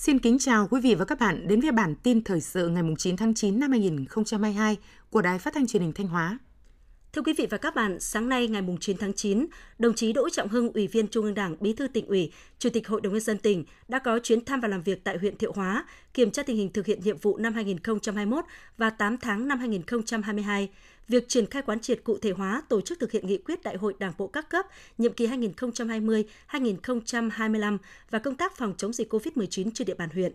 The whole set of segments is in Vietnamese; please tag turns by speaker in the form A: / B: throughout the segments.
A: Xin kính chào quý vị và các bạn đến với bản tin thời sự ngày 9 tháng 9 năm 2022 của Đài Phát thanh Truyền hình Thanh Hóa.
B: Thưa quý vị và các bạn, sáng nay ngày 9 tháng 9, đồng chí Đỗ Trọng Hưng, Ủy viên Trung ương Đảng, Bí thư tỉnh ủy, Chủ tịch Hội đồng nhân dân tỉnh đã có chuyến thăm và làm việc tại huyện Thiệu Hóa, kiểm tra tình hình thực hiện nhiệm vụ năm 2021 và 8 tháng năm 2022, việc triển khai quán triệt cụ thể hóa tổ chức thực hiện nghị quyết Đại hội Đảng bộ các cấp nhiệm kỳ 2020-2025 và công tác phòng chống dịch COVID-19 trên địa bàn huyện.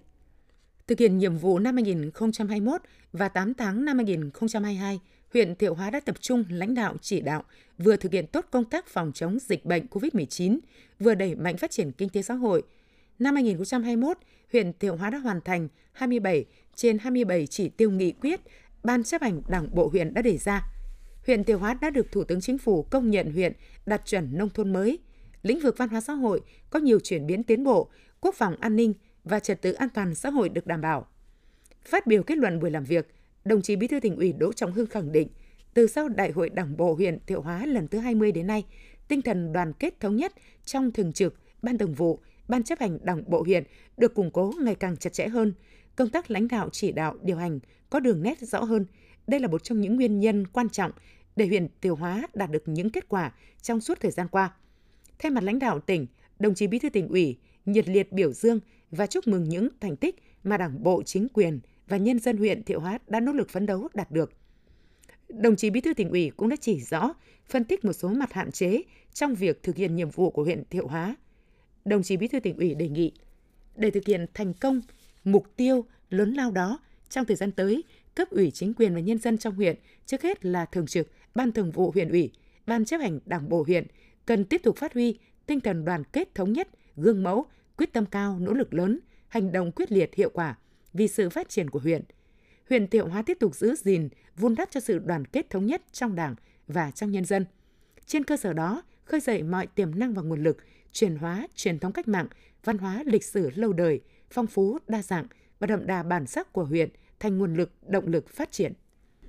A: Thực hiện nhiệm vụ năm 2021 và 8 tháng năm 2022, huyện Thiệu Hóa đã tập trung lãnh đạo chỉ đạo vừa thực hiện tốt công tác phòng chống dịch bệnh COVID-19, vừa đẩy mạnh phát triển kinh tế xã hội. Năm 2021, huyện Thiệu Hóa đã hoàn thành 27 trên 27 chỉ tiêu nghị quyết Ban chấp hành Đảng bộ huyện đã đề ra. Huyện Thiệu Hóa đã được Thủ tướng Chính phủ công nhận huyện đạt chuẩn nông thôn mới. Lĩnh vực văn hóa xã hội có nhiều chuyển biến tiến bộ, quốc phòng an ninh và trật tự an toàn xã hội được đảm bảo. Phát biểu kết luận buổi làm việc, đồng chí Bí thư tỉnh ủy Đỗ Trọng Hưng khẳng định, từ sau Đại hội Đảng bộ huyện Thiệu Hóa lần thứ 20 đến nay, tinh thần đoàn kết thống nhất trong thường trực, ban thường vụ, ban chấp hành Đảng bộ huyện được củng cố ngày càng chặt chẽ hơn, công tác lãnh đạo chỉ đạo điều hành có đường nét rõ hơn. Đây là một trong những nguyên nhân quan trọng để huyện Thiệu Hóa đạt được những kết quả trong suốt thời gian qua. Thay mặt lãnh đạo tỉnh, đồng chí Bí thư tỉnh ủy nhiệt liệt biểu dương và chúc mừng những thành tích mà Đảng bộ, chính quyền và nhân dân huyện Thiệu Hóa đã nỗ lực phấn đấu đạt được. Đồng chí Bí thư tỉnh ủy cũng đã chỉ rõ, phân tích một số mặt hạn chế trong việc thực hiện nhiệm vụ của huyện Thiệu Hóa. Đồng chí Bí thư tỉnh ủy đề nghị để thực hiện thành công mục tiêu lớn lao đó trong thời gian tới, cấp ủy chính quyền và nhân dân trong huyện, trước hết là thường trực, ban thường vụ huyện ủy, ban chấp hành đảng bộ huyện cần tiếp tục phát huy tinh thần đoàn kết thống nhất, gương mẫu, quyết tâm cao, nỗ lực lớn, hành động quyết liệt hiệu quả vì sự phát triển của huyện. Huyện Thiệu Hóa tiếp tục giữ gìn, vun đắp cho sự đoàn kết thống nhất trong Đảng và trong nhân dân. Trên cơ sở đó, khơi dậy mọi tiềm năng và nguồn lực, truyền hóa truyền thống cách mạng, văn hóa lịch sử lâu đời, phong phú, đa dạng và đậm đà bản sắc của huyện thành nguồn lực, động lực phát triển.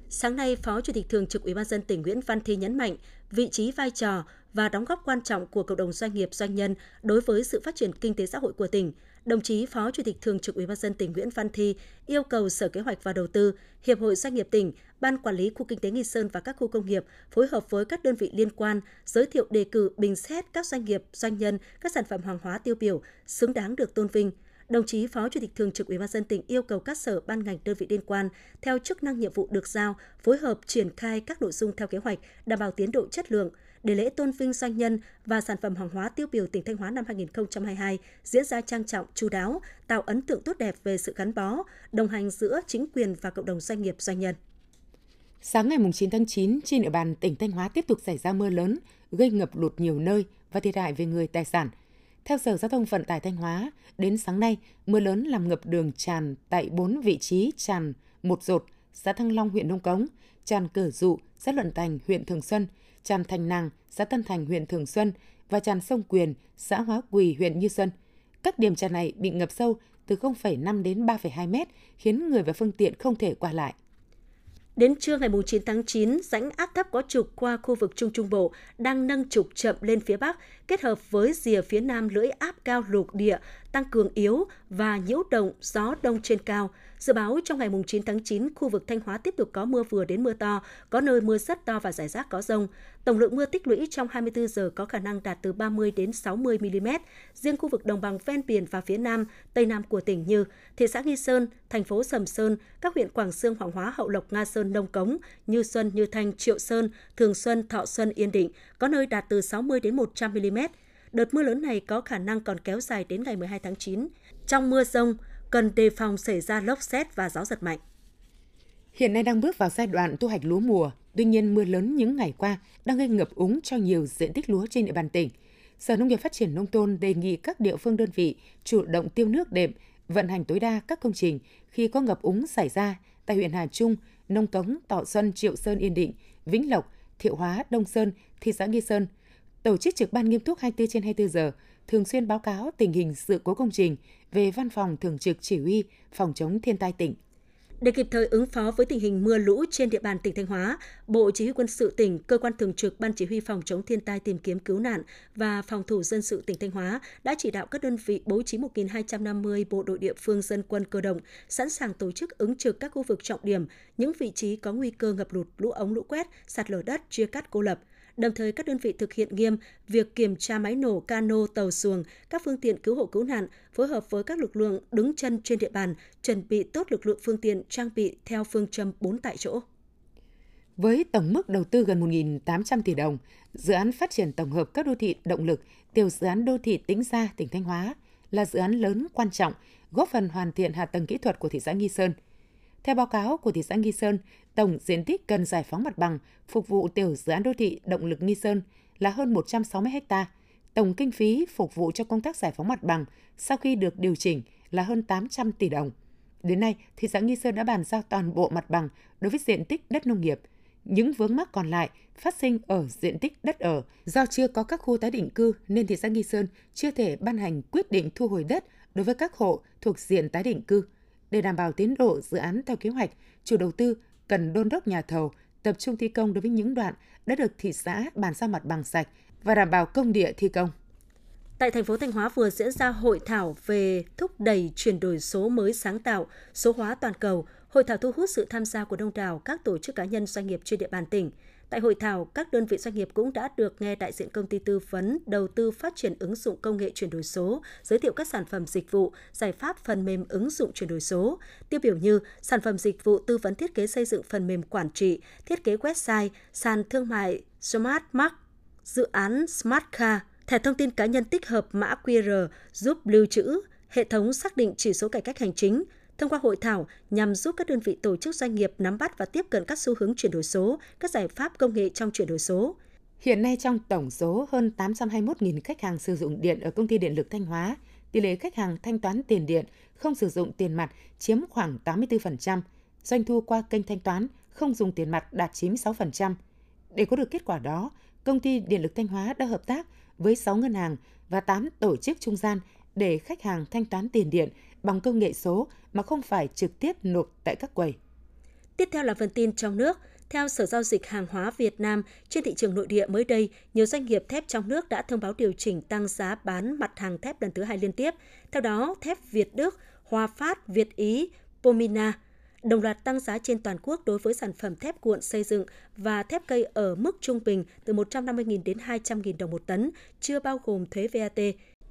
B: Sáng nay, Phó Chủ tịch Thường trực Ủy ban dân tỉnh Nguyễn Văn Thi nhấn mạnh vị trí vai trò và đóng góp quan trọng của cộng đồng doanh nghiệp doanh nhân đối với sự phát triển kinh tế xã hội của tỉnh. Đồng chí Phó Chủ tịch Thường trực Ủy ban dân tỉnh Nguyễn Văn Thi yêu cầu Sở Kế hoạch và Đầu tư, Hiệp hội Doanh nghiệp tỉnh, Ban Quản lý Khu Kinh tế Nghi Sơn và các khu công nghiệp phối hợp với các đơn vị liên quan giới thiệu đề cử bình xét các doanh nghiệp, doanh nhân, các sản phẩm hàng hóa tiêu biểu xứng đáng được tôn vinh – đồng chí Phó Chủ tịch Thường trực Ủy ban dân tỉnh yêu cầu các sở ban ngành đơn vị liên quan theo chức năng nhiệm vụ được giao phối hợp triển khai các nội dung theo kế hoạch, đảm bảo tiến độ chất lượng để lễ tôn vinh doanh nhân và sản phẩm hàng hóa tiêu biểu tỉnh Thanh Hóa năm 2022 diễn ra trang trọng, chú đáo, tạo ấn tượng tốt đẹp về sự gắn bó, đồng hành giữa chính quyền và cộng đồng doanh nghiệp doanh nhân.
A: Sáng ngày 9 tháng 9, trên địa bàn tỉnh Thanh Hóa tiếp tục xảy ra mưa lớn, gây ngập lụt nhiều nơi và thiệt hại về người tài sản – theo Sở Giao thông Vận tải Thanh Hóa, đến sáng nay, mưa lớn làm ngập đường tràn tại 4 vị trí tràn một rột, xã Thăng Long, huyện Nông Cống, tràn Cờ Dụ, xã Luận Thành, huyện Thường Xuân, tràn Thành Nàng, xã Tân Thành, huyện Thường Xuân và tràn sông Quyền, xã Hóa Quỳ, huyện Như Xuân. Các điểm tràn này bị ngập sâu từ 0,5 đến 3,2 mét, khiến người và phương tiện không thể qua lại.
B: Đến trưa ngày 9 tháng 9, rãnh áp thấp có trục qua khu vực Trung Trung Bộ đang nâng trục chậm lên phía Bắc, kết hợp với rìa phía Nam lưỡi áp cao lục địa tăng cường yếu và nhiễu động gió đông trên cao. Dự báo trong ngày 9 tháng 9, khu vực Thanh Hóa tiếp tục có mưa vừa đến mưa to, có nơi mưa rất to và rải rác có rông. Tổng lượng mưa tích lũy trong 24 giờ có khả năng đạt từ 30 đến 60 mm. Riêng khu vực đồng bằng ven biển và phía nam, tây nam của tỉnh như thị xã Nghi Sơn, thành phố Sầm Sơn, các huyện Quảng Sương, Hoàng Hóa, Hậu Lộc, Nga Sơn, Nông Cống, Như Xuân, Như Thanh, Triệu Sơn, Thường Xuân, Thọ Xuân, Yên Định có nơi đạt từ 60 đến 100 mm. Đợt mưa lớn này có khả năng còn kéo dài đến ngày 12 tháng 9. Trong mưa rông, cần đề phòng xảy ra lốc xét và gió giật mạnh.
A: Hiện nay đang bước vào giai đoạn thu hoạch lúa mùa, tuy nhiên mưa lớn những ngày qua đang gây ngập úng cho nhiều diện tích lúa trên địa bàn tỉnh. Sở Nông nghiệp Phát triển Nông thôn đề nghị các địa phương đơn vị chủ động tiêu nước đệm, vận hành tối đa các công trình khi có ngập úng xảy ra tại huyện Hà Trung, Nông Cống, Tọ Xuân, Triệu Sơn, Yên Định, Vĩnh Lộc, Thiệu Hóa, Đông Sơn, thị xã Nghi Sơn, tổ chức trực ban nghiêm túc 24 trên 24 giờ, thường xuyên báo cáo tình hình sự cố công trình về văn phòng thường trực chỉ huy phòng chống thiên tai tỉnh.
B: Để kịp thời ứng phó với tình hình mưa lũ trên địa bàn tỉnh Thanh Hóa, Bộ Chỉ huy quân sự tỉnh, cơ quan thường trực Ban Chỉ huy phòng chống thiên tai tìm kiếm cứu nạn và phòng thủ dân sự tỉnh Thanh Hóa đã chỉ đạo các đơn vị bố trí 1.250 bộ đội địa phương dân quân cơ động sẵn sàng tổ chức ứng trực các khu vực trọng điểm, những vị trí có nguy cơ ngập lụt, lũ ống lũ quét, sạt lở đất, chia cắt cô lập – Đồng thời các đơn vị thực hiện nghiêm việc kiểm tra máy nổ, cano, tàu xuồng, các phương tiện cứu hộ cứu nạn, phối hợp với các lực lượng đứng chân trên địa bàn, chuẩn bị tốt lực lượng phương tiện trang bị theo phương châm 4 tại chỗ.
A: Với tổng mức đầu tư gần 1.800 tỷ đồng, dự án phát triển tổng hợp các đô thị động lực, tiểu dự án đô thị Tĩnh Gia, tỉnh Thanh Hóa là dự án lớn quan trọng, góp phần hoàn thiện hạ tầng kỹ thuật của thị xã Nghi Sơn – theo báo cáo của thị xã Nghi Sơn, tổng diện tích cần giải phóng mặt bằng phục vụ tiểu dự án đô thị động lực Nghi Sơn là hơn 160 ha. Tổng kinh phí phục vụ cho công tác giải phóng mặt bằng sau khi được điều chỉnh là hơn 800 tỷ đồng. Đến nay, thị xã Nghi Sơn đã bàn giao toàn bộ mặt bằng đối với diện tích đất nông nghiệp. Những vướng mắc còn lại phát sinh ở diện tích đất ở. Do chưa có các khu tái định cư nên thị xã Nghi Sơn chưa thể ban hành quyết định thu hồi đất đối với các hộ thuộc diện tái định cư. Để đảm bảo tiến độ dự án theo kế hoạch, chủ đầu tư cần đôn đốc nhà thầu tập trung thi công đối với những đoạn đã được thị xã bàn giao mặt bằng sạch và đảm bảo công địa thi công.
B: Tại thành phố Thanh Hóa vừa diễn ra hội thảo về thúc đẩy chuyển đổi số mới sáng tạo, số hóa toàn cầu. Hội thảo thu hút sự tham gia của đông đảo các tổ chức cá nhân doanh nghiệp trên địa bàn tỉnh. Tại hội thảo, các đơn vị doanh nghiệp cũng đã được nghe đại diện công ty tư vấn đầu tư phát triển ứng dụng công nghệ chuyển đổi số, giới thiệu các sản phẩm dịch vụ, giải pháp phần mềm ứng dụng chuyển đổi số, tiêu biểu như sản phẩm dịch vụ tư vấn thiết kế xây dựng phần mềm quản trị, thiết kế website, sàn thương mại Smart Mark, dự án Smart Car, thẻ thông tin cá nhân tích hợp mã QR giúp lưu trữ, hệ thống xác định chỉ số cải cách hành chính, thông qua hội thảo nhằm giúp các đơn vị tổ chức doanh nghiệp nắm bắt và tiếp cận các xu hướng chuyển đổi số, các giải pháp công nghệ trong chuyển đổi số.
A: Hiện nay trong tổng số hơn 821.000 khách hàng sử dụng điện ở công ty điện lực Thanh Hóa, tỷ lệ khách hàng thanh toán tiền điện không sử dụng tiền mặt chiếm khoảng 84%, doanh thu qua kênh thanh toán không dùng tiền mặt đạt 96%. Để có được kết quả đó, công ty Điện lực Thanh Hóa đã hợp tác với 6 ngân hàng và 8 tổ chức trung gian để khách hàng thanh toán tiền điện bằng công nghệ số mà không phải trực tiếp nộp tại các quầy.
B: Tiếp theo là phần tin trong nước. Theo Sở Giao dịch Hàng hóa Việt Nam, trên thị trường nội địa mới đây, nhiều doanh nghiệp thép trong nước đã thông báo điều chỉnh tăng giá bán mặt hàng thép lần thứ hai liên tiếp. Theo đó, thép Việt Đức, Hòa Phát, Việt Ý, Pomina đồng loạt tăng giá trên toàn quốc đối với sản phẩm thép cuộn xây dựng và thép cây ở mức trung bình từ 150.000 đến 200.000 đồng một tấn, chưa bao gồm thuế VAT.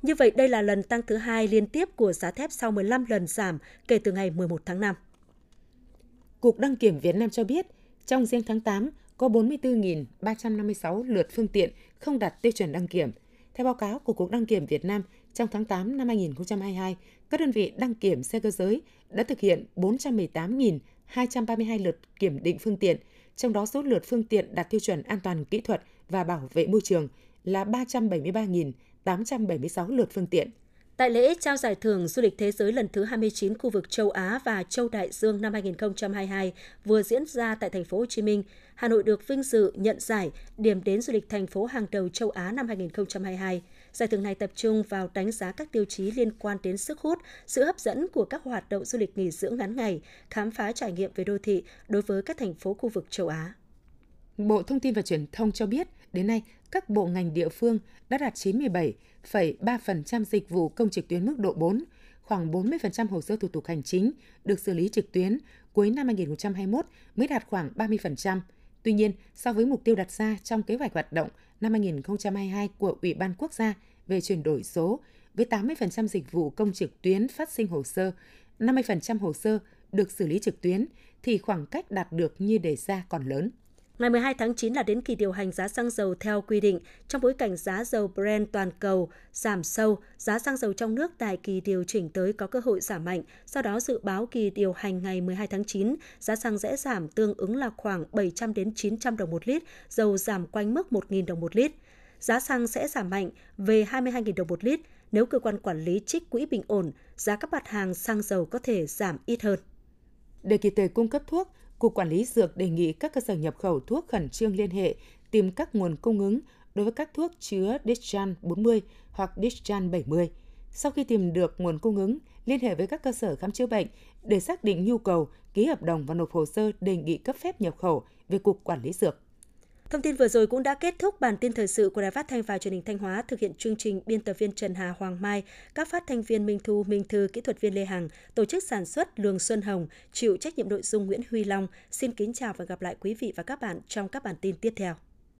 B: Như vậy, đây là lần tăng thứ hai liên tiếp của giá thép sau 15 lần giảm kể từ ngày 11 tháng 5.
A: Cục Đăng kiểm Việt Nam cho biết, trong riêng tháng 8 có 44.356 lượt phương tiện không đạt tiêu chuẩn đăng kiểm. Theo báo cáo của Cục Đăng kiểm Việt Nam, trong tháng 8 năm 2022, các đơn vị đăng kiểm xe cơ giới đã thực hiện 418.232 lượt kiểm định phương tiện, trong đó số lượt phương tiện đạt tiêu chuẩn an toàn kỹ thuật và bảo vệ môi trường là 373.876 lượt phương tiện.
B: Tại lễ trao giải thưởng du lịch thế giới lần thứ 29 khu vực châu Á và châu Đại Dương năm 2022 vừa diễn ra tại thành phố Hồ Chí Minh, Hà Nội được vinh dự nhận giải điểm đến du lịch thành phố hàng đầu châu Á năm 2022. Giải thưởng này tập trung vào đánh giá các tiêu chí liên quan đến sức hút, sự hấp dẫn của các hoạt động du lịch nghỉ dưỡng ngắn ngày, khám phá trải nghiệm về đô thị đối với các thành phố khu vực châu Á.
A: Bộ Thông tin và Truyền thông cho biết, đến nay các bộ ngành địa phương đã đạt 97,3% dịch vụ công trực tuyến mức độ 4, khoảng 40% hồ sơ thủ tục hành chính được xử lý trực tuyến, cuối năm 2021 mới đạt khoảng 30%. Tuy nhiên, so với mục tiêu đặt ra trong kế hoạch hoạt động năm 2022 của Ủy ban Quốc gia về chuyển đổi số, với 80% dịch vụ công trực tuyến phát sinh hồ sơ, 50% hồ sơ được xử lý trực tuyến, thì khoảng cách đạt được như đề ra còn lớn.
B: Ngày 12 tháng 9 là đến kỳ điều hành giá xăng dầu theo quy định. Trong bối cảnh giá dầu Brent toàn cầu giảm sâu, giá xăng dầu trong nước tại kỳ điều chỉnh tới có cơ hội giảm mạnh. Sau đó dự báo kỳ điều hành ngày 12 tháng 9, giá xăng sẽ giảm tương ứng là khoảng 700 đến 900 đồng một lít, dầu giảm quanh mức 1.000 đồng một lít. Giá xăng sẽ giảm mạnh về 22.000 đồng một lít nếu cơ quan quản lý trích quỹ bình ổn, giá các mặt hàng xăng dầu có thể giảm ít hơn.
A: Để kịp thời cung cấp thuốc, Cục Quản lý Dược đề nghị các cơ sở nhập khẩu thuốc khẩn trương liên hệ tìm các nguồn cung ứng đối với các thuốc chứa Dischan 40 hoặc Dischan 70. Sau khi tìm được nguồn cung ứng, liên hệ với các cơ sở khám chữa bệnh để xác định nhu cầu, ký hợp đồng và nộp hồ sơ đề nghị cấp phép nhập khẩu về Cục Quản lý Dược.
B: Thông tin vừa rồi cũng đã kết thúc bản tin thời sự của Đài Phát thanh và Truyền hình Thanh Hóa thực hiện chương trình biên tập viên Trần Hà Hoàng Mai, các phát thanh viên Minh Thu, Minh Thư, kỹ thuật viên Lê Hằng, tổ chức sản xuất Lương Xuân Hồng, chịu trách nhiệm nội dung Nguyễn Huy Long. Xin kính chào và gặp lại quý vị và các bạn trong các bản tin tiếp theo.